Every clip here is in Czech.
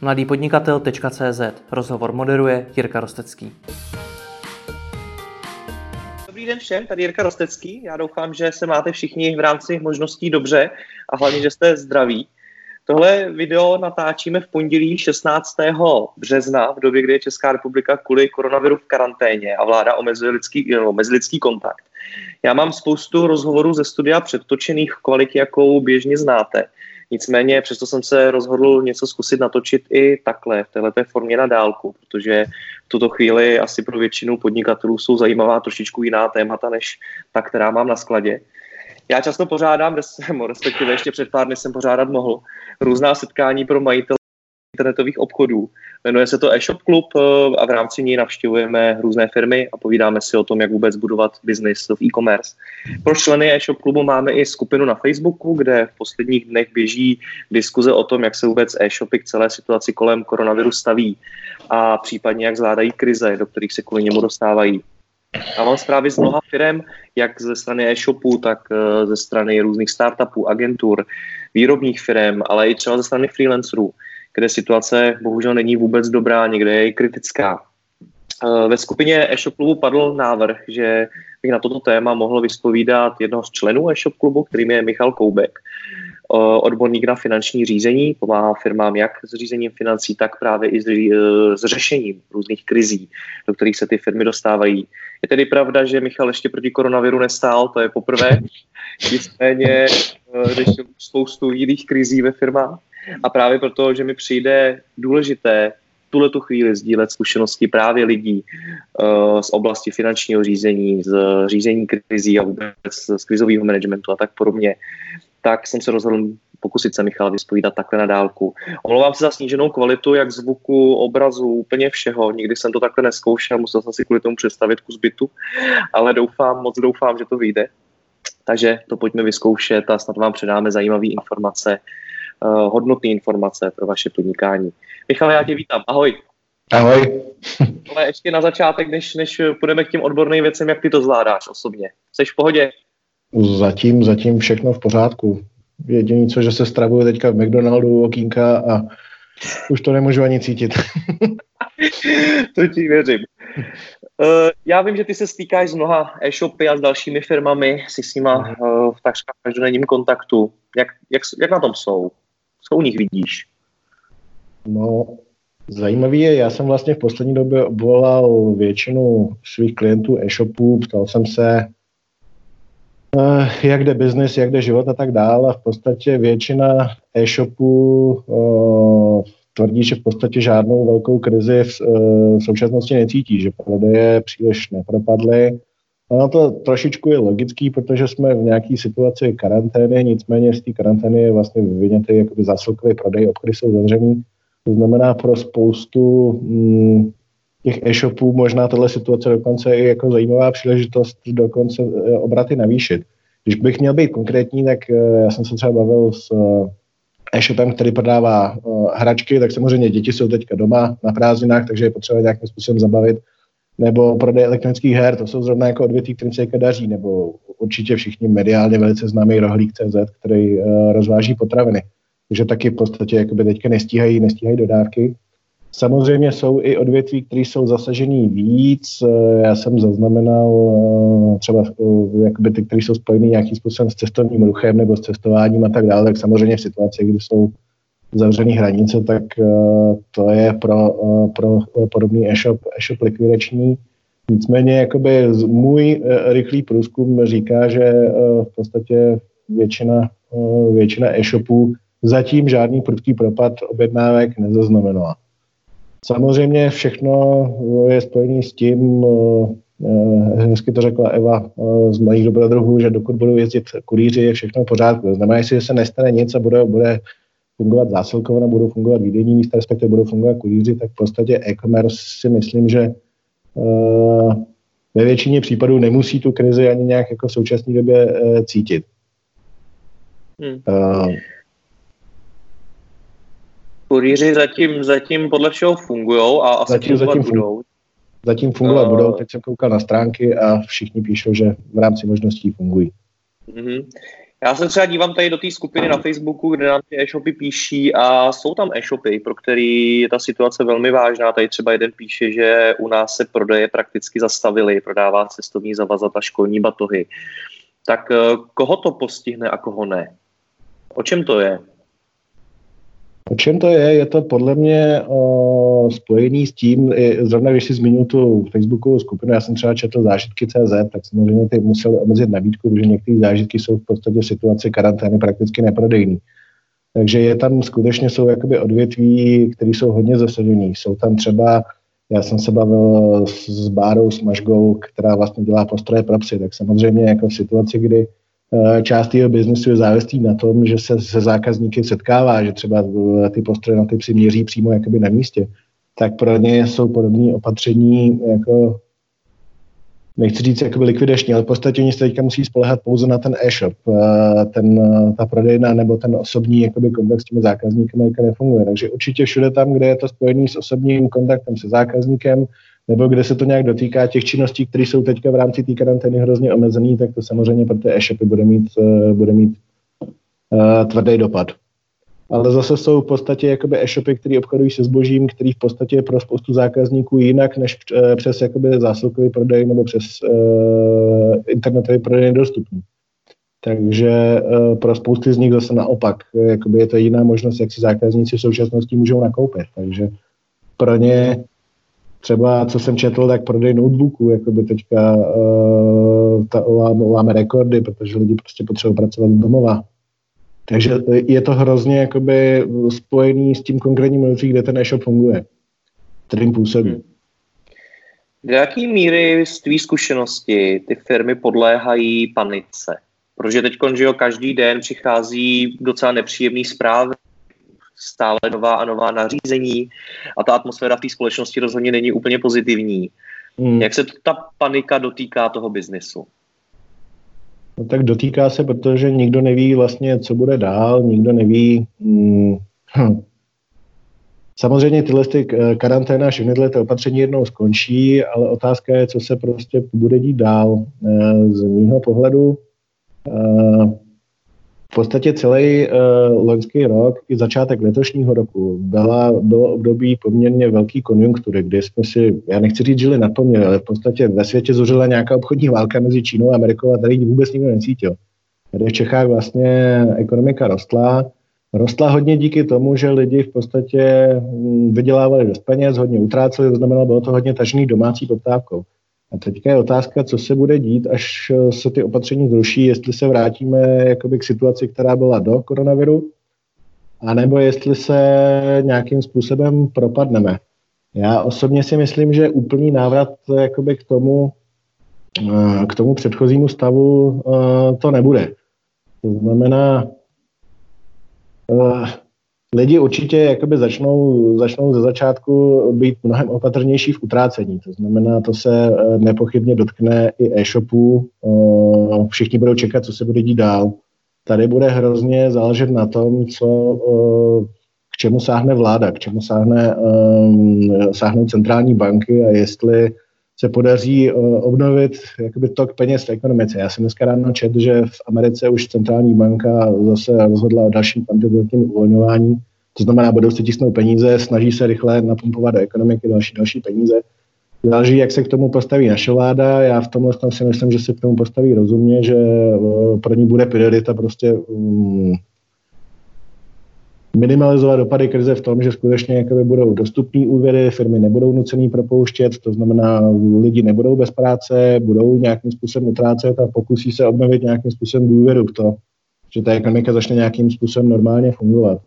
mladýpodnikatel.cz Rozhovor moderuje Jirka Rostecký. Dobrý den všem, tady Jirka Rostecký. Já doufám, že se máte všichni v rámci možností dobře a hlavně, že jste zdraví. Tohle video natáčíme v pondělí 16. března, v době, kdy je Česká republika kvůli koronaviru v karanténě a vláda omezuje lidský, no, mezilidský kontakt. Já mám spoustu rozhovorů ze studia předtočených v kvalitě, jakou běžně znáte. Nicméně přesto jsem se rozhodl něco zkusit natočit i takhle, v této formě na dálku, protože v tuto chvíli asi pro většinu podnikatelů jsou zajímavá trošičku jiná témata, než ta, která mám na skladě. Já často pořádám, respektive ještě před pár dny jsem pořádat mohl, různá setkání pro majitele internetových obchodů. Jmenuje se to e-shop klub eh, a v rámci ní navštěvujeme různé firmy a povídáme si o tom, jak vůbec budovat biznis v e-commerce. Pro členy e-shop klubu máme i skupinu na Facebooku, kde v posledních dnech běží diskuze o tom, jak se vůbec e-shopy k celé situaci kolem koronaviru staví a případně jak zvládají krize, do kterých se kvůli němu dostávají. A mám zprávy z mnoha firm, jak ze strany e-shopů, tak eh, ze strany různých startupů, agentur, výrobních firm, ale i třeba ze strany freelancerů kde situace bohužel není vůbec dobrá, někde je i kritická. Eh, ve skupině e-shop klubu padl návrh, že bych na toto téma mohl vyspovídat jednoho z členů e-shop klubu, kterým je Michal Koubek, eh, odborník na finanční řízení, pomáhá firmám jak s řízením financí, tak právě i s, s řešením různých krizí, do kterých se ty firmy dostávají. Je tedy pravda, že Michal ještě proti koronaviru nestál, to je poprvé, nicméně eh, řešil spoustu jiných krizí ve firmách a právě proto, že mi přijde důležité tuhle tu chvíli sdílet zkušenosti právě lidí uh, z oblasti finančního řízení, z řízení krizí a vůbec z krizového managementu a tak podobně, tak jsem se rozhodl pokusit se Michal vyspovídat takhle na dálku. Omlouvám se za sníženou kvalitu, jak zvuku, obrazu, úplně všeho. Nikdy jsem to takhle neskoušel, musel jsem si kvůli tomu představit kus bytu, ale doufám, moc doufám, že to vyjde. Takže to pojďme vyzkoušet a snad vám předáme zajímavé informace uh, hodnotné informace pro vaše podnikání. Michal, já tě vítám. Ahoj. Ahoj. Ale ještě na začátek, než, než půjdeme k těm odborným věcem, jak ty to zvládáš osobně? Jsi v pohodě? Zatím, zatím všechno v pořádku. Jediné, co, že se stravuje teďka v McDonaldu okýnka a už to nemůžu ani cítit. to ti věřím. Uh, já vím, že ty se stýkáš s mnoha e-shopy a s dalšími firmami, jsi s nima uh, v takřka každodenním kontaktu. Jak, jak, jak na tom jsou? Co u nich vidíš? No, zajímavý je, já jsem vlastně v poslední době obvolal většinu svých klientů e-shopů, ptal jsem se, eh, jak jde biznis, jak jde život a tak dále. A v podstatě většina e-shopů uh, tvrdí, že v podstatě žádnou velkou krizi v, uh, v současnosti necítí, že prodeje příliš nepropadly Ono to trošičku je logický, protože jsme v nějaké situaci karantény, nicméně z té karantény je vlastně vyvinětý jakoby zásilkový prodej, obchody jsou zavřený. To znamená pro spoustu mm, těch e-shopů možná tahle situace dokonce je jako zajímavá příležitost dokonce eh, obraty navýšit. Když bych měl být konkrétní, tak eh, já jsem se třeba bavil s eh, e-shopem, který prodává hračky, tak samozřejmě děti jsou teďka doma na prázdninách, takže je potřeba nějakým způsobem zabavit nebo prodej elektronických her, to jsou zrovna jako odvětví, kterým se daří, nebo určitě všichni mediálně velice známý rohlík CZ, který uh, rozváží potraviny. Takže taky v podstatě jakoby teďka nestíhají, nestíhají dodávky. Samozřejmě jsou i odvětví, které jsou zasažený víc. Eh, já jsem zaznamenal eh, třeba jakoby ty, které jsou spojeny nějakým způsobem s cestovním ruchem nebo s cestováním a tak dále, tak samozřejmě v situaci, kdy jsou zavřené hranice, tak uh, to je pro, uh, pro podobný e-shop, e-shop likvidační. Nicméně jakoby můj rychlý průzkum říká, že v podstatě většina, většina e-shopů zatím žádný prudký propad objednávek nezaznamenala. Samozřejmě všechno je spojené s tím, hezky to řekla Eva z mladých dobrodruhů, že dokud budou jezdit kurýři, je všechno v pořádku. Znamená, jestli se nestane nic a bude, bude fungovat zásilkovna, budou fungovat výdejní místa, respektive budou fungovat kurýři, tak v podstatě e-commerce si myslím, že uh, ve většině případů nemusí tu krizi ani nějak jako v současné době uh, cítit. Hmm. Uh, Kurýři zatím, zatím podle všeho fungují a asi zatím, zatím budou. Zatím fungovat uh, budou, teď jsem koukal na stránky a všichni píšou, že v rámci možností fungují. Uh-huh. Já se třeba dívám tady do té skupiny na Facebooku, kde nám ty e-shopy píší a jsou tam e-shopy, pro který je ta situace velmi vážná. Tady třeba jeden píše, že u nás se prodeje prakticky zastavily, prodává cestovní zavazat a školní batohy. Tak eh, koho to postihne a koho ne? O čem to je? O čem to je? Je to podle mě o, spojený s tím, zrovna když si zmínil tu Facebookovou skupinu, já jsem třeba četl zážitky CZ, tak samozřejmě ty museli omezit nabídku, protože některé zážitky jsou v podstatě v situaci karantény prakticky neprodejný. Takže je tam skutečně jsou jakoby odvětví, které jsou hodně zasažený. Jsou tam třeba, já jsem se bavil s Bárou, s Mažgou, která vlastně dělá postroje pro psy, tak samozřejmě jako v situaci, kdy část jeho biznesu je závislý na tom, že se se zákazníky setkává, že třeba eh, ty postroje na ty psy měří přímo jakoby na místě, tak pro ně jsou podobné opatření jako nechci říct jakoby likvidační, ale v podstatě oni se teďka musí spolehat pouze na ten e-shop. Eh, ten, ta prodejna nebo ten osobní jakoby, kontakt s těmi zákazníky nefunguje. Takže určitě všude tam, kde je to spojený s osobním kontaktem se zákazníkem, nebo kde se to nějak dotýká těch činností, které jsou teďka v rámci té karantény hrozně omezený, tak to samozřejmě pro ty e-shopy bude mít, uh, bude mít uh, tvrdý dopad. Ale zase jsou v podstatě jakoby e-shopy, které obchodují se zbožím, který v podstatě je pro spoustu zákazníků jinak než uh, přes jakoby zásilkový prodej nebo přes uh, internetový prodej nedostupný. Takže uh, pro spousty z nich zase naopak, jakoby je to jiná možnost, jak si zákazníci v současnosti můžou nakoupit. Takže pro ně třeba, co jsem četl, tak prodej notebooků, jako by teďka uh, ta, láme, láme rekordy, protože lidi prostě potřebují pracovat domova. Takže je to hrozně jakoby spojený s tím konkrétním odvětví, kde ten e-shop funguje, kterým působí. Do jaké míry z tvý zkušenosti ty firmy podléhají panice? Protože teď, že každý den přichází docela nepříjemný zprávy stále nová a nová nařízení a ta atmosféra v té společnosti rozhodně není úplně pozitivní. Hmm. Jak se ta panika dotýká toho biznesu? No tak dotýká se, protože nikdo neví vlastně, co bude dál, nikdo neví... Hmm, hm. Samozřejmě tyhle ty eh, karanténa, všechny tyhle ty opatření jednou skončí, ale otázka je, co se prostě bude dít dál. Eh, z mýho pohledu eh, v podstatě celý uh, loňský rok i začátek letošního roku byla, bylo období poměrně velký konjunktury, kdy jsme si, já nechci říct, žili na tom, ale v podstatě ve světě zuřila nějaká obchodní válka mezi Čínou a Amerikou a tady vůbec nikdo necítil. Tady v Čechách vlastně ekonomika rostla, Rostla hodně díky tomu, že lidi v podstatě hm, vydělávali dost peněz, hodně utráceli, to znamená, bylo to hodně tažený domácí poptávkou. A teďka je otázka, co se bude dít, až eh, se ty opatření zruší, jestli se vrátíme jakoby k situaci, která byla do koronaviru, anebo jestli se nějakým způsobem propadneme. Já osobně si myslím, že úplný návrat jakoby k tomu, eh, k tomu předchozímu stavu eh, to nebude. To znamená, lidi určitě jakoby začnou, začnou ze začátku být mnohem opatrnější v utrácení. To znamená, to se eh, nepochybně dotkne i e-shopů. Eh, všichni budou čekat, co se bude dít dál. Tady bude hrozně záležet na tom, co, eh, k čemu sáhne vláda, k čemu sáhne, sáhnou centrální banky a jestli se podaří obnovit jakoby tok peněz v ekonomice. Já jsem dneska ráno četl, že v Americe už centrální banka zase rozhodla o dalším kvantitativním uvolňování. To znamená, budou se tisnout peníze, snaží se rychle napumpovat do ekonomiky další, další peníze. Záleží, jak se k tomu postaví naše vláda. Já v tomhle si myslím, že se k tomu postaví rozumně, že pro ní bude priorita prostě um, minimalizovat dopady krize v tom, že skutečně jakoby budou dostupné úvěry, firmy nebudou nucený propouštět, to znamená, lidi nebudou bez práce, budou nějakým způsobem utrácet a pokusí se obnovit nějakým způsobem důvěru v to, že ta ekonomika začne nějakým způsobem normálně fungovat.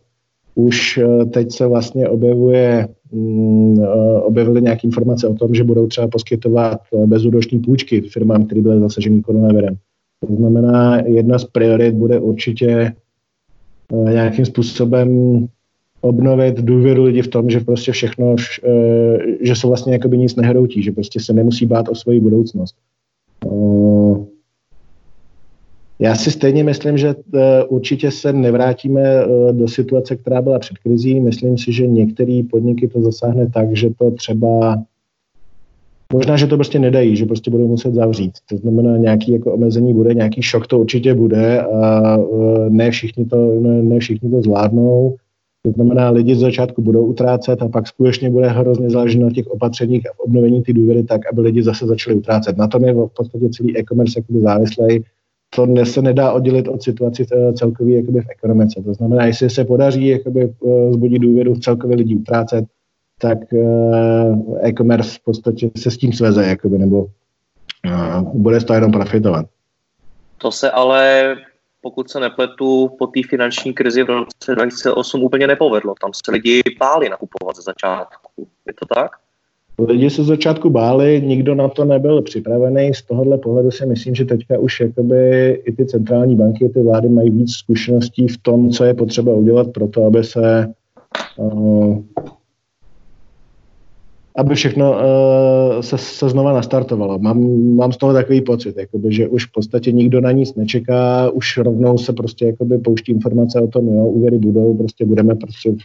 Už eh, teď se vlastně objevuje, mm, eh, objevily nějaké informace o tom, že budou třeba poskytovat eh, bezúroční půjčky firmám, které byly zasažený koronavirem. To znamená, jedna z priorit bude určitě nějakým způsobem obnovit důvěru lidí v tom, že prostě všechno, že se vlastně jakoby nic nehroutí, že prostě se nemusí bát o svoji budoucnost. Eh, já si stejně myslím, že určitě se nevrátíme do situace, která byla před krizí. Myslím si, že některé podniky to zasáhne tak, že to třeba Možná, že to prostě nedají, že prostě budou muset zavřít. To znamená, nějaký jako omezení bude, nějaký šok to určitě bude a ne všichni to, ne, ne všichni to zvládnou. To znamená, lidi z začátku budou utrácet a pak skutečně bude hrozně záležet na těch opatřeních a v obnovení ty důvěry tak, aby lidi zase začali utrácet. Na tom je v podstatě celý e-commerce závislý. To se nedá oddělit od situaci celkový jakoby v ekonomice. To znamená, jestli se podaří jakoby eh, zbudit důvěru v celkově lidi utrácet, tak uh, e-commerce v podstatě se s tím sveze, jakoby, nebo bude z toho jenom profitovat. To se ale, pokud se nepletu, po té finanční krizi v roce 2008 úplně nepovedlo. Tam se lidi báli nakupovat ze začátku. Je to tak? Lidi se začátku báli, nikdo na to nebyl připravený. Z tohohle pohledu si myslím, že teďka už jakoby i ty centrální banky, ty vlády mají víc zkušeností v tom, co je potřeba udělat pro to, aby se uh, aby všechno uh, se, se znova nastartovalo. Mám, mám z toho takový pocit, jakoby, že už v podstatě nikdo na nic nečeká, už rovnou se prostě jakoby pouští informace o tom, jo, úvěry budou, prostě budeme prostě v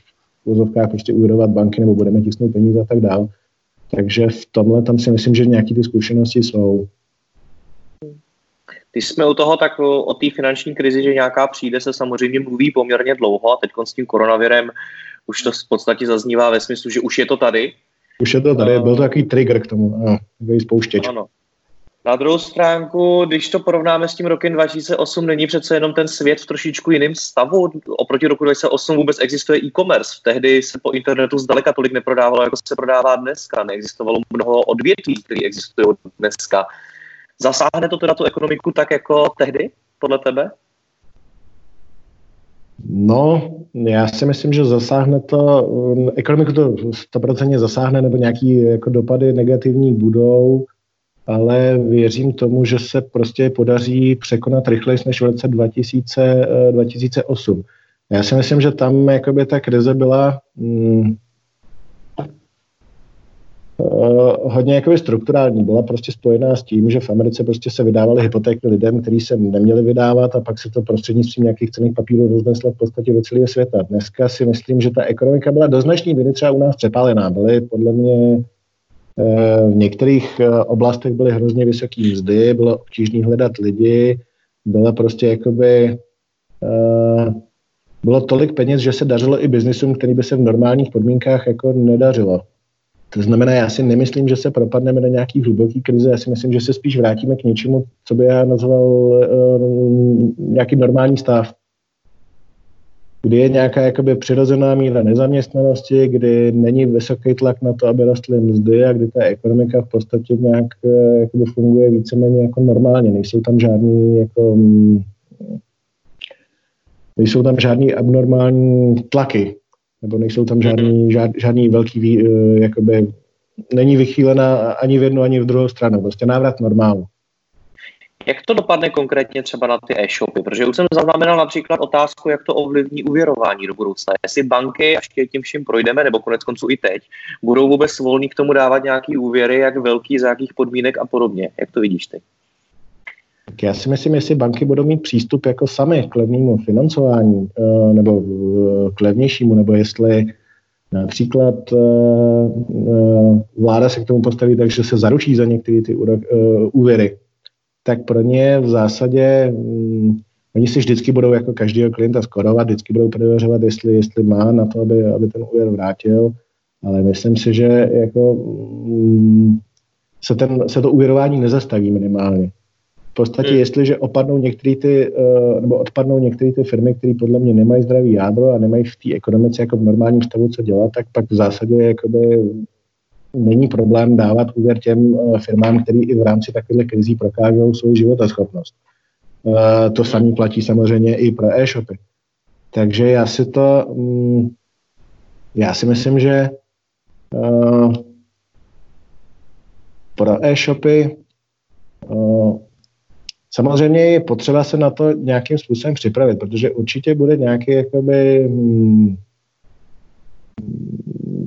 prostě úvěrovat banky nebo budeme tisknout peníze a tak dále. Takže v tomhle tam si myslím, že nějaké ty zkušenosti jsou. Když jsme u toho, tak o té finanční krizi, že nějaká přijde, se samozřejmě mluví poměrně dlouho a teď s tím koronavirem už to v podstatě zaznívá ve smyslu, že už je to tady, už je to tady, byl to takový trigger k tomu, ano, takový spouštěč. Ano. Na druhou stránku, když to porovnáme s tím rokem 2008, není přece jenom ten svět v trošičku jiném stavu. Oproti roku 2008 vůbec existuje e-commerce. Tehdy se po internetu zdaleka tolik neprodávalo, jako se prodává dneska. Neexistovalo mnoho odvětví, které existují dneska. Zasáhne to teda tu ekonomiku tak jako tehdy, podle tebe? No, já si myslím, že zasáhne to, um, ekonomiku to 100% zasáhne, nebo nějaký jako dopady negativní budou, ale věřím tomu, že se prostě podaří překonat rychleji než v roce 2000, 2008. Já si myslím, že tam jakoby ta krize byla hmm, hodně jakoby strukturální. Byla prostě spojená s tím, že v Americe prostě se vydávaly hypotéky lidem, kteří se neměli vydávat a pak se to prostřednictvím nějakých cených papírů rozneslo v podstatě do celého světa. Dneska si myslím, že ta ekonomika byla do značné třeba u nás přepálená. Byly podle mě v některých uh, oblastech byly hrozně vysoké mzdy, bylo obtížné hledat lidi, byla prostě jakoby bylo tolik peněz, že se dařilo i biznisům, který by se v normálních podmínkách jako nedařilo. To znamená, já si nemyslím, že se propadneme do nějaký hluboký krize, já si myslím, že se spíš vrátíme k něčemu, co by já nazval uh, nějaký normální stav, kdy je nějaká jakoby přirozená míra nezaměstnanosti, kdy není vysoký tlak na to, aby rostly mzdy a kdy ta ekonomika v podstatě nějak uh, jakoby funguje víceméně jako normálně. Nejsou tam žádný jako um, nejsou tam žádný abnormální tlaky nebo nejsou tam žádný, žád, žádný velký, uh, jakoby, není vychýlená ani v jednu, ani v druhou stranu, prostě návrat normálu. Jak to dopadne konkrétně třeba na ty e-shopy? Protože už jsem zaznamenal například otázku, jak to ovlivní uvěrování do budoucna. Jestli banky, až tím vším projdeme, nebo konec konců i teď, budou vůbec volní k tomu dávat nějaký úvěry, jak velký, za jakých podmínek a podobně. Jak to vidíš ty? Tak já si myslím, jestli banky budou mít přístup jako sami k levnému financování eh, nebo eh, k levnějšímu, nebo jestli například eh, vláda se k tomu postaví tak, že se zaručí za některé ty úvěry, tak pro ně v zásadě um, oni si vždycky budou jako každého klienta skorovat, vždycky budou prověřovat, jestli, jestli má na to, aby, aby ten úvěr vrátil, ale myslím si, že jako um, se, ten, se to úvěrování nezastaví minimálně podstatě, hmm. jestliže opadnou některé ty, uh, nebo odpadnou některé ty firmy, které podle mě nemají zdravý jádro a nemají v té ekonomice jako v normálním stavu co dělat, tak pak v zásadě jakoby není problém dávat úvěr těm uh, firmám, které i v rámci takovéhle krizí prokážou svou životaschopnost. Uh, to samé platí samozřejmě i pro e-shopy. Takže já si to, um, já si myslím, že uh, pro e-shopy Samozřejmě je potřeba se na to nějakým způsobem připravit, protože určitě bude nějaký jakoby, hmm,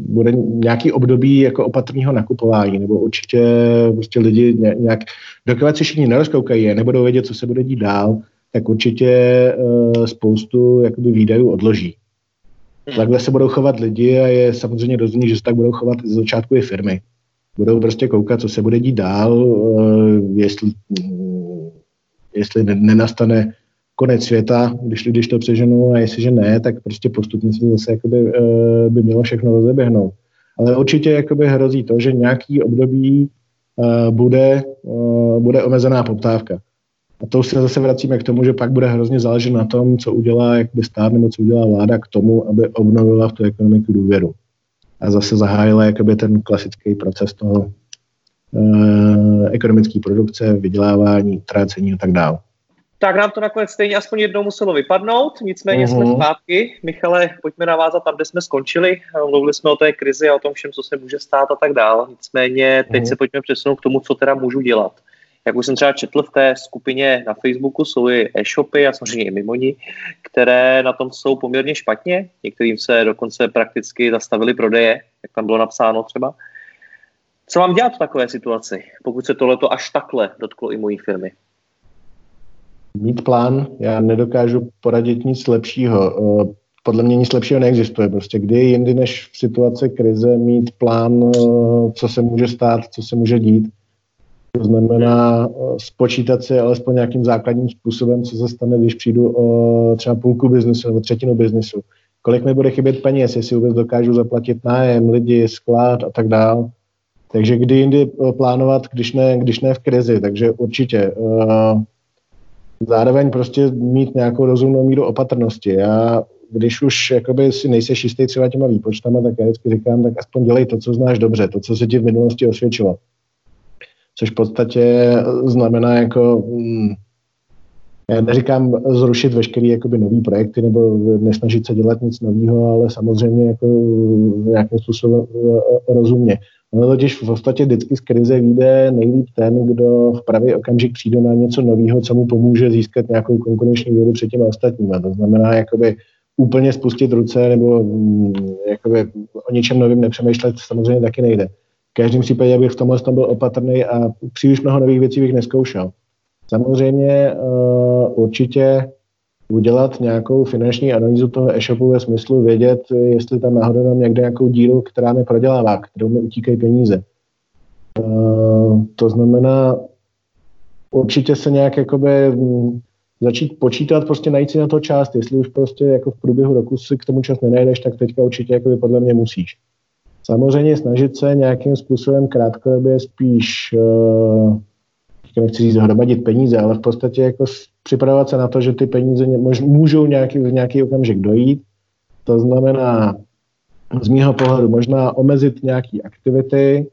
bude nějaký období jako opatrného nakupování, nebo určitě prostě lidi nějak, dokud se všichni nerozkoukají a nebudou vědět, co se bude dít dál, tak určitě uh, spoustu jakoby výdajů odloží. Hmm. Takhle se budou chovat lidi a je samozřejmě rozumí, že se tak budou chovat z začátku i firmy. budou prostě koukat, co se bude dít dál, eh, jestli, jestli nenastane konec světa, když, když to přeženu a jestliže ne, tak prostě postupně se zase jakoby, eh, by mělo všechno rozeběhnout. Ale určitě jakoby hrozí to, že nějaký období eh, bude, bude omezená poptávka. A to se zase vracíme k tomu, že pak bude hrozně záležet na tom, co udělá jakoby stát nebo co udělá vláda k tomu, aby obnovila v tu ekonomiku důvěru. A zase zahájila jakoby ten klasický proces toho e, ekonomické produkce, vydělávání, trácení a tak dále. Tak nám to nakonec stejně aspoň jednou muselo vypadnout, nicméně uh-huh. jsme mhm. zpátky. Michale, pojďme navázat tam, kde jsme skončili. Mluvili jsme o té krizi a o tom všem, co se může stát a tak dále. Nicméně teď uh-huh. se pojďme přesunout k tomu, co teda můžu dělat jak už jsem třeba četl v té skupině na Facebooku, jsou i e-shopy a samozřejmě i mimo ní, které na tom jsou poměrně špatně. Některým se dokonce prakticky zastavili prodeje, jak tam bylo napsáno třeba. Co mám dělat v takové situaci, pokud se tohleto až takhle dotklo i mojí firmy? Mít plán, já nedokážu poradit nic lepšího. Eh, podle mě nic lepšího neexistuje. Prostě kdy jindy než v situaci krize mít plán, eh, co se může stát, co se může dít to znamená eh, spočítat si alespoň nějakým základním způsobem, co se stane, když přijdu o třeba půlku biznesu nebo třetinu biznesu. Kolik mi bude chybět peněz, jestli vůbec dokážu zaplatit nájem, lidi, sklad a tak dál. Takže kdy jindy plánovat, když ne, když ne v krizi. Takže určitě. Uh, zároveň prostě mít nějakou rozumnou míru opatrnosti. Já, když už jakoby si nejseš jistý třeba těma výpočtama, tak já vždycky říkám, tak aspoň dělej to, co znáš dobře, to, co se ti v minulosti osvědčilo což v podstatě znamená jako, mm, já neříkám zrušit veškeré jakoby nový projekty nebo nesnažit se dělat nic nového, ale samozřejmě jako nějakým způsobem e, rozumně. No totiž v podstatě vždycky z krize vyjde nejlíp ten, kdo v pravý okamžik přijde na něco nového, co mu pomůže získat nějakou konkurenční výhodu před těmi ostatními. To znamená jakoby úplně spustit ruce nebo mm, jakoby o ničem novým nepřemýšlet samozřejmě taky nejde každém případě bych v tomhle tom byl opatrný a příliš mnoho nových věcí bych neskoušel. Samozřejmě uh, určitě udělat nějakou finanční analýzu toho e-shopu ve smyslu vědět, jestli tam náhodou mám někde nějakou díru, která mi prodělává, kterou mi utíkají peníze. Uh, to znamená určitě se nějak jakoby začít počítat, prostě najít si na to část, jestli už prostě jako v průběhu roku si k tomu čas nenajdeš, tak teďka určitě jakoby podle mě musíš. Samozřejmě snažit se nějakým způsobem krátkodobě spíš, uh, nechci říct hromadit peníze, ale v podstatě jako připravovat se na to, že ty peníze můžou nějaký, v nějaký okamžik dojít. To znamená z mýho pohledu možná omezit nějaké aktivity,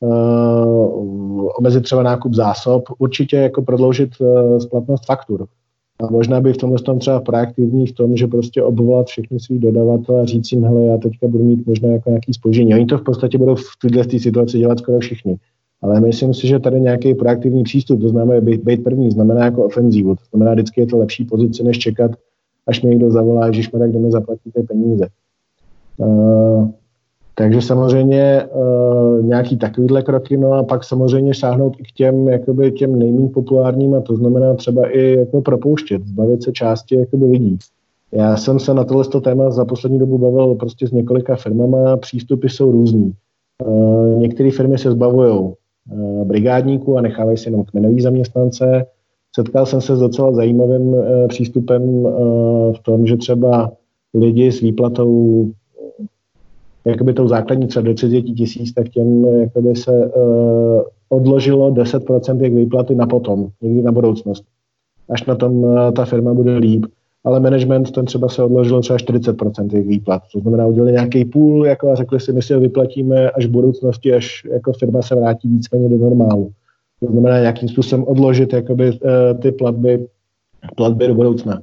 uh, omezit třeba nákup zásob, určitě jako prodloužit uh, splatnost faktur. A možná by v tomhle tom třeba proaktivní v tom, že prostě obvolat všechny svý dodavatele a říct jim, hele, já teďka budu mít možná jako nějaký spožení. Oni to v podstatě budou v této situaci dělat skoro všichni. Ale myslím si, že tady nějaký proaktivní přístup, to znamená být, být první, znamená jako ofenzívu. To znamená, vždycky je to lepší pozice, než čekat, až mi někdo zavolá, že kde mi zaplatíte peníze. Uh, takže samozřejmě uh, nějaký takovýhle kroky, no a pak samozřejmě šáhnout i k těm, jakoby těm nejméně populárním a to znamená třeba i jako propouštět, zbavit se části jakoby lidí. Já jsem se na tohle téma za poslední dobu bavil prostě s několika firmama, přístupy jsou různý. Uh, některé firmy se zbavují brigádníků a nechávají si jenom kmenový zaměstnance. Setkal jsem se s docela zajímavým uh, přístupem uh, v tom, že třeba lidi s výplatou jakoby tou základní třeba do 30 tisíc, tak těm jakoby se odložilo 10% jejich výplaty na potom, někdy na budoucnost. Až na tom ta firma bude líp. Ale management ten třeba se odložilo třeba 40% jejich výplat. To znamená, udělali nějaký půl jako a řekli si, my si ho vyplatíme až v budoucnosti, až jako firma se vrátí víceméně do normálu. To znamená, jakým způsobem odložit jakoby, uh, ty platby, platby do budoucna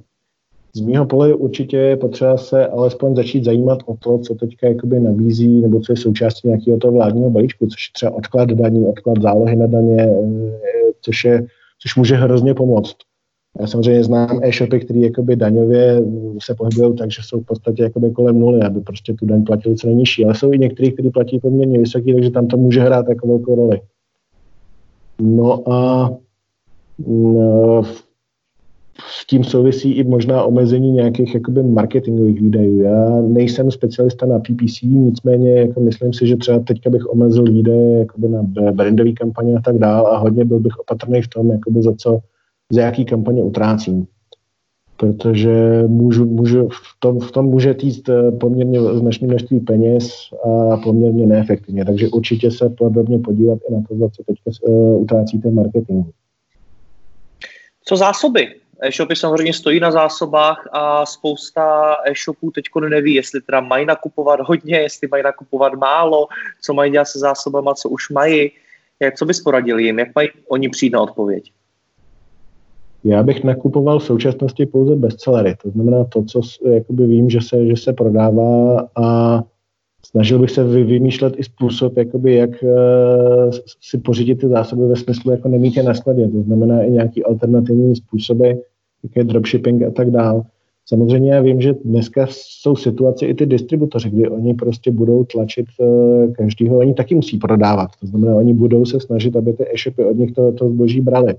z mého pohledu určitě je potřeba se alespoň začít zajímat o to, co teďka jakoby nabízí, nebo co je součástí nějakého toho vládního balíčku, což je třeba odklad daní, odklad zálohy na daně, eh, což, je, což může hrozně pomoct. Já samozřejmě znám e-shopy, které jakoby daňově se pohybují tak, že jsou v podstatě jakoby kolem nuly, aby prostě tu daň platili co nejnižší. Ale jsou i některý, kteří platí poměrně vysoký, takže tam to může hrát jako velkou roli. No a no, s tím souvisí i možná omezení nějakých jakoby marketingových výdajů. Já nejsem specialista na PPC, nicméně jako myslím si, že třeba teďka bych omezil výdaje jakoby na brandové kampaně a tak dál a hodně byl bych opatrný v tom, jakoby za co, za jaký kampaně utrácím. Protože můžu, můžu, v, tom, v tom může týct eh, poměrně značné množství peněz a poměrně neefektivně. Takže určitě se podrobně podívat i na to, za co teďka uh, utrácíte marketingu. Co zásoby? E-shopy samozřejmě stojí na zásobách a spousta e-shopů teď neví, jestli teda mají nakupovat hodně, jestli mají nakupovat málo, co mají dělat se zásobama, co už mají. Jak, co bys poradil jim? Jak mají oni přijít na odpověď? Já bych nakupoval v současnosti pouze bestsellery. To znamená to, co jakoby vím, že se, že se prodává a snažil bych se vymýšlet i způsob, jakoby, jak uh, si pořídit ty zásoby ve smyslu, jako nemít je na skladě. To znamená i nějaký alternativní způsoby, je dropshipping a tak dál. Samozřejmě já vím, že dneska jsou situace i ty distributoři, kdy oni prostě budou tlačit uh, každýho, oni taky musí prodávat. To znamená, oni budou se snažit, aby ty e-shopy od nich to, to zboží brali.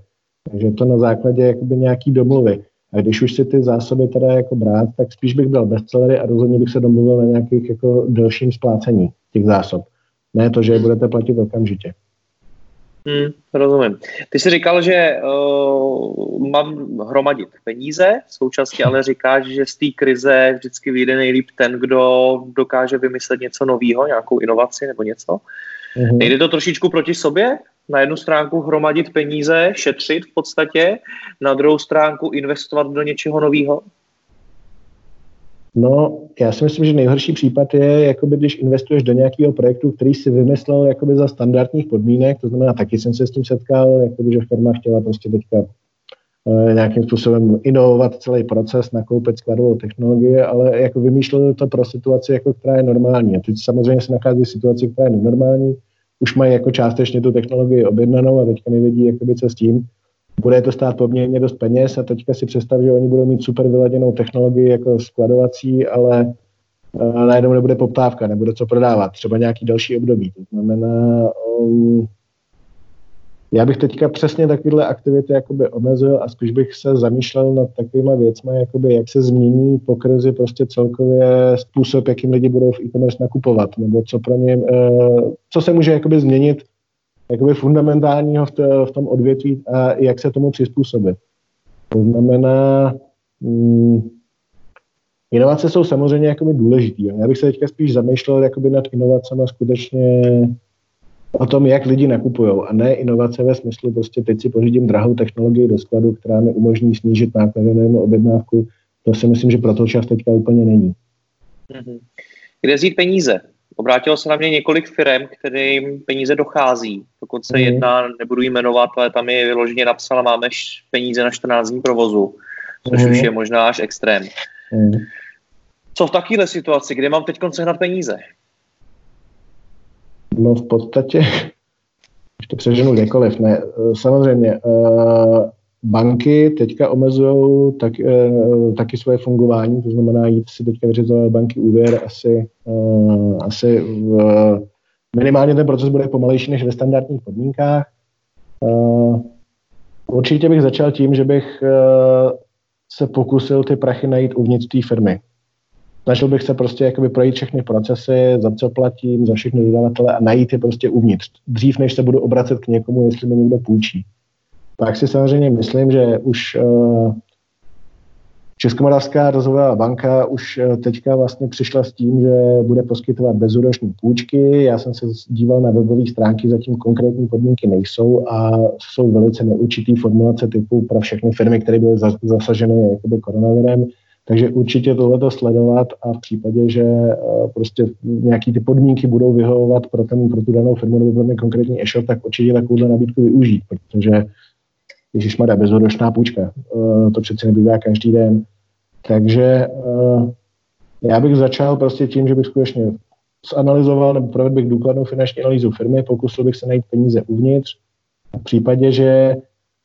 Takže to na základě jakoby nějaký domluvy. A když už si ty zásoby teda jako brát, tak spíš bych byl bestsellery a rozhodně bych se domluvil na nějakých jako delším splácení těch zásob. Ne to, že je budete platit okamžitě. Hmm, rozumím. Ty jsi říkal, že uh, mám hromadit peníze, současně ale říkáš, že z té krize vždycky vyjde nejlíp ten, kdo dokáže vymyslet něco nového, nějakou inovaci nebo něco. Uh-huh. Nejde to trošičku proti sobě? Na jednu stránku hromadit peníze, šetřit v podstatě, na druhou stránku investovat do něčeho nového? No, já si myslím, že nejhorší případ je, jakoby, když investuješ do nějakého projektu, který si vymyslel jakoby, za standardních podmínek, to znamená, taky jsem se s tím setkal, jakoby, že firma chtěla prostě teďka e, nějakým způsobem inovovat celý proces, nakoupit skladovou technologii, ale jako vymýšleli to pro situaci, jako, která je normální. A teď samozřejmě se nachází situaci, která je nenormální, už mají jako částečně tu technologii objednanou a teďka nevědí, jakoby, co s tím. Bude to stát poměrně dost peněz a teďka si představ, že oni budou mít super vyladěnou technologii jako skladovací, ale uh, najednou nebude poptávka, nebude co prodávat, třeba nějaký další období. To znamená, um, já bych teďka přesně takovéhle aktivity jakoby omezil a spíš bych se zamýšlel nad takovými věcmi, jakoby jak se změní po krizi prostě celkově způsob, jakým lidi budou v e-commerce nakupovat, nebo co pro ně, uh, co se může jakoby změnit jakoby fundamentálního v, to, v tom odvětví a jak se tomu přizpůsobit. To znamená, mm, inovace jsou samozřejmě jakoby důležitý. Já bych se teďka spíš zamýšlel jakoby nad inovacemi skutečně o tom, jak lidi nakupují a ne inovace ve smyslu prostě teď si pořídím drahou technologii do skladu, která mi umožní snížit náklady na jednu objednávku. To si myslím, že pro to čas teďka úplně není. Mhm. Kde vzít peníze? Obrátilo se na mě několik firm, kterým peníze dochází. Dokonce mm. jedna, nebudu jmenovat, ale tam je vyloženě napsala, máme peníze na 14 dní provozu, což mm. už je možná až extrém. Mm. Co v takovéhle situaci, kde mám teď sehnat peníze? No v podstatě, když to přeženu kdekoliv, ne. Eh, samozřejmě, uh, banky teďka omezují tak, uh, taky svoje fungování, to znamená jít si teďka vyřizovat banky úvěr asi, uh, asi v, minimálně ten proces bude pomalejší než ve standardních podmínkách. Určitě bych začal tím, že bych se pokusil ty prachy najít uvnitř té firmy snažil bych se prostě jakoby projít všechny procesy, za co platím, za všechny dodavatele a najít je prostě uvnitř. Dřív, než se budu obracet k někomu, jestli mi někdo půjčí. Pak si samozřejmě myslím, že už uh, Českomoravská rozvojová banka už uh, teďka vlastně přišla s tím, že bude poskytovat bezúroční půjčky. Já jsem se díval na webové stránky, zatím konkrétní podmínky nejsou a jsou velice neurčitý formulace typu pro všechny firmy, které byly zasaženy jakoby koronavirem takže určitě tohleto sledovat a v případě, že eh, prostě nějaký ty podmínky budou vyhovovat pro, ten, pro tu danou firmu nebo pro ten konkrétní e-shop, tak určitě takovouhle nabídku využít, protože když má bezhodočná půjčka, eh, to přece nebývá každý den. Takže eh, já bych začal prostě tím, že bych skutečně zanalizoval nebo provedl bych důkladnou finanční analýzu firmy, pokusil bych se najít peníze uvnitř. V případě, že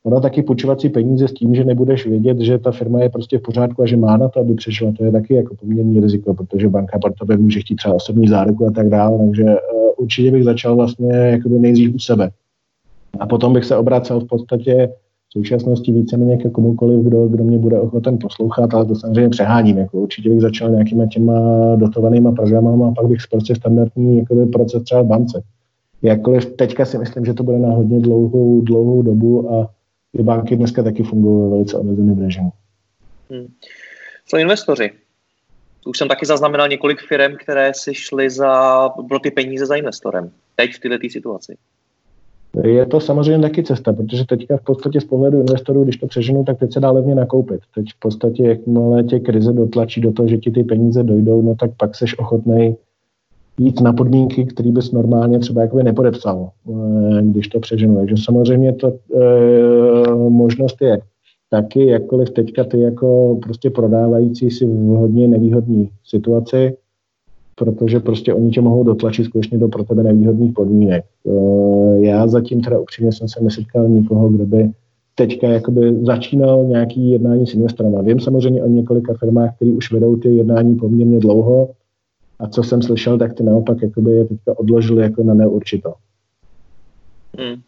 Ono taky půjčovací peníze s tím, že nebudeš vědět, že ta firma je prostě v pořádku a že má na to, aby přešla, to je taky jako poměrný riziko, protože banka pro tebe může chtít třeba osobní záruku a tak dále, takže uh, určitě bych začal vlastně jakoby nejdřív u sebe. A potom bych se obracel v podstatě v současnosti víceméně ke komukoliv, kdo, kdo mě bude ochoten poslouchat, ale to samozřejmě přeháním. Jako určitě bych začal nějakýma těma dotovanýma programama a pak bych prostě standardní jakoby, proces třeba v bance. Jakkoliv teďka si myslím, že to bude na hodně dlouhou, dlouhou dobu a ty banky dneska taky fungují ve velice omezeném režimu. Hmm. Co investoři? Už jsem taky zaznamenal několik firm, které si šly za, pro ty peníze za investorem. Teď v této situaci. Je to samozřejmě taky cesta, protože teďka v podstatě z pohledu investorů, když to přeženu, tak teď se dá levně nakoupit. Teď v podstatě, jakmile tě krize dotlačí do toho, že ti ty peníze dojdou, no tak pak seš ochotnej jít na podmínky, které bys normálně třeba jakoby nepodepsal, eh, když to přeženu. Takže samozřejmě to e, možnost je taky, jakkoliv teďka ty jako prostě prodávající si v hodně nevýhodné situaci, protože prostě oni tě mohou dotlačit skutečně do pro tebe nevýhodných podmínek. Eh, já zatím teda upřímně jsem se nesetkal nikoho, kdo by teďka jakoby začínal nějaký jednání s investorem. Vím samozřejmě o několika firmách, které už vedou ty jednání poměrně dlouho a co jsem slyšel, tak ty naopak jakoby je teďka odložili jako na neurčito. Hmm.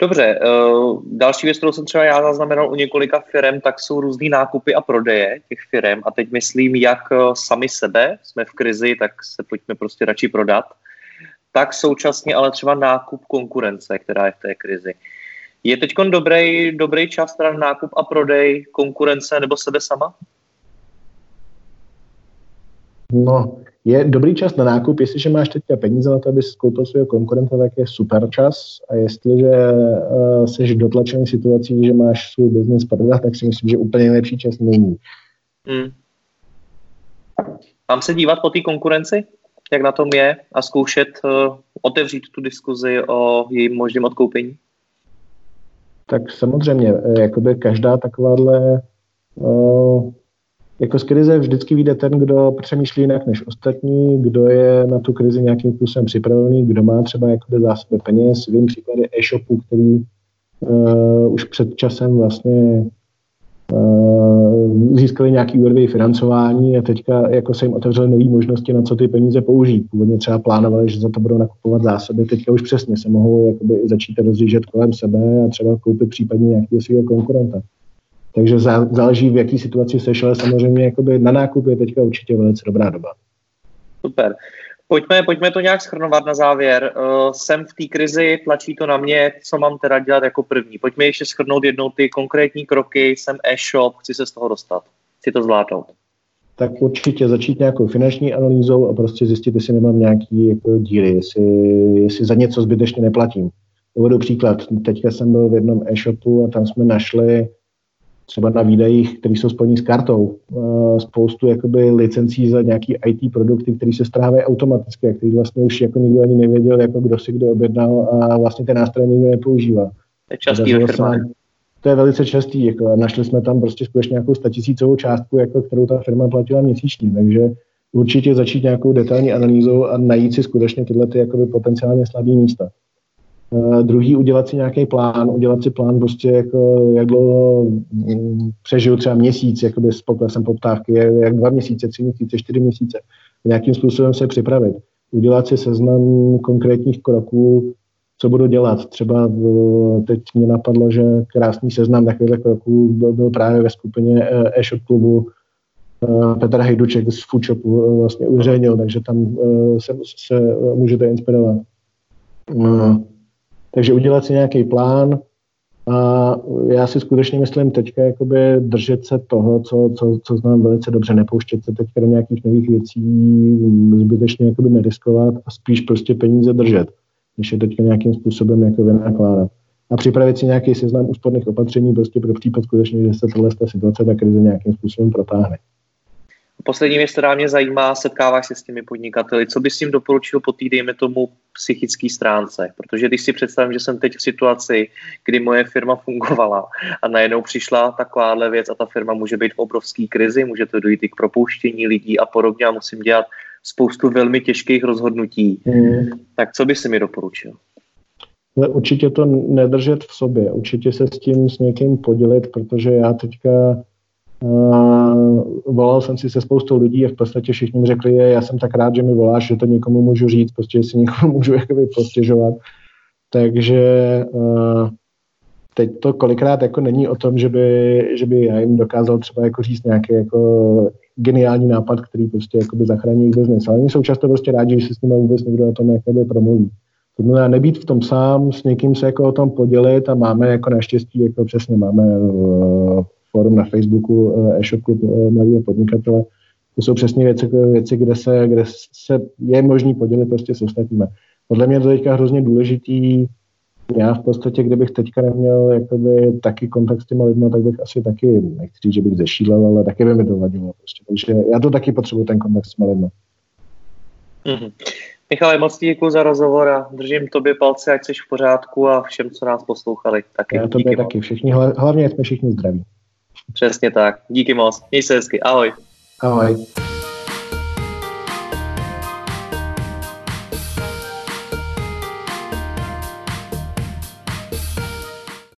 Dobře, uh, další věc, kterou jsem třeba já zaznamenal u několika firm, tak jsou různý nákupy a prodeje těch firm. A teď myslím, jak eh, sami sebe, jsme v krizi, tak se pojďme prostě radši prodat, tak současně ale třeba nákup konkurence, která je v té krizi. Je teď dobrý, dobrý čas teda nákup a prodej konkurence nebo sebe sama? No, je dobrý čas na nákup, jestliže máš teďka peníze na to, abys koupil svého konkurenta, tak je super čas a jestliže uh, jsi dotlačený situací, že máš svůj biznis prodat, tak si myslím, že úplně nejlepší čas není. Hmm. Mám se dívat po té konkurenci, jak na tom je a zkoušet uh, otevřít tu diskuzi o jejím možném odkoupení? Tak samozřejmě, eh, jakoby každá takováhle uh, jako z krize vždycky vyjde ten, kdo přemýšlí jinak než ostatní, kdo je na tu krizi nějakým způsobem připravený, kdo má třeba jakoby zásoby peněz. Vím příklady e-shopů, který uh, už před časem vlastně uh, získali nějaký úrový financování a teďka jako se jim otevřely nové možnosti, na co ty peníze použít. Původně třeba plánovali, že za to budou nakupovat zásoby, teďka už přesně se mohou jakoby začít rozjíždět kolem sebe a třeba koupit případně nějakého svého konkurenta. Takže záleží, v jaký situaci seš, ale samozřejmě jakoby na nákup je teďka určitě velice dobrá doba. Super. Pojďme, pojďme to nějak schrnovat na závěr. Uh, jsem v té krizi, tlačí to na mě, co mám teda dělat jako první. Pojďme ještě schrnout jednou ty konkrétní kroky. Jsem e-shop, chci se z toho dostat. Chci to zvládnout. Tak určitě začít nějakou finanční analýzou a prostě zjistit, jestli nemám nějaký jako díly, jestli, jestli za něco zbytečně neplatím. Uvedu příklad. Teďka jsem byl v jednom e-shopu a tam jsme našli třeba na výdajích, které jsou spojené s kartou, eh, spoustu jakoby licencí za nějaký IT produkty, které se strávají automaticky a který vlastně už jako nikdo ani nevěděl, jako kdo si kde objednal a vlastně ten nástroj nikdo nepoužívá. To je častý to je velice častý. Jako, našli jsme tam prostě skutečně nějakou statisícovou částku, jako, kterou ta firma platila měsíčně. Takže určitě začít nějakou detailní analýzou a najít si skutečně tyhle ty jakoby, potenciálně slabé místa. Uh, druhý udělat si nějaký plán, udělat si plán prostě jako jak dlouho um, přežiju třeba měsíc jakoby s poklesem poptávky, jak dva měsíce, tři měsíce, čtyři měsíce. Nějakým způsobem se připravit. Udělat si seznam konkrétních kroků, co budu dělat. Třeba uh, teď mě napadlo, že krásný seznam takovýchhle kroků byl, byl právě ve skupině uh, e-shop klubu uh, Petr Hejduček z Foodshopu vlastně uveřejnil, takže tam se, se můžete inspirovat. Takže udělat si nějaký plán a já si skutečně myslím teďka jakoby držet se toho, co, co, co znám velice dobře, nepouštět se teďka do nějakých nových věcí, zbytečně jakoby neriskovat a spíš prostě peníze držet, než je teďka nějakým způsobem jako vynakládat. A připravit si nějaký seznam úsporných opatření prostě pro případ skutečně, že se tohle situace ta krize nějakým způsobem protáhne. Poslední věc, která mě zajímá, setkáváš se s těmi podnikateli. Co bys jim doporučil po té, dejme tomu, psychické stránce? Protože když si představím, že jsem teď v situaci, kdy moje firma fungovala a najednou přišla takováhle věc a ta firma může být v obrovské krizi, může to dojít i k propouštění lidí a podobně a musím dělat spoustu velmi těžkých rozhodnutí. Hmm. Tak co bys si mi doporučil? Určitě to nedržet v sobě, určitě se s tím s někým podělit, protože já teďka Uh, volal jsem si se spoustou lidí a v podstatě všichni mi řekli, já jsem tak rád, že mi voláš, že to někomu můžu říct, prostě si někomu můžu jakoby postěžovat. Takže uh, teď to kolikrát jako není o tom, že by, že by já jim dokázal třeba jako říct nějaký jako geniální nápad, který prostě by zachrání jejich biznes. Ale oni jsou často prostě rádi, že si s nimi vůbec někdo o tom jakoby promluví. To znamená nebýt v tom sám, s někým se jako o tom podělit a máme jako naštěstí, jako přesně máme uh, forum na Facebooku, uh, e-shop klub uh, mladého podnikatele. To jsou přesně věci, věci kde, se, kde se je možný podělit prostě s ostatními. Podle mě je to teďka hrozně důležitý. Já v podstatě, kdybych teďka neměl jakoby, taky kontakt s těma lidmi, tak bych asi taky, nechci říct, že bych zešílel, ale taky by mi to vadilo. Prostě. Takže já to taky potřebuji, ten kontakt s těma lidmi. Mm-hmm. Michale, moc děkuji za rozhovor a držím tobě palce, ať jsi v pořádku a všem, co nás poslouchali. Taky. Já tobě taky, všichni, hlavně jsme všichni zdraví. Přesně tak. Díky moc. Měj se hezky. Ahoj. Ahoj.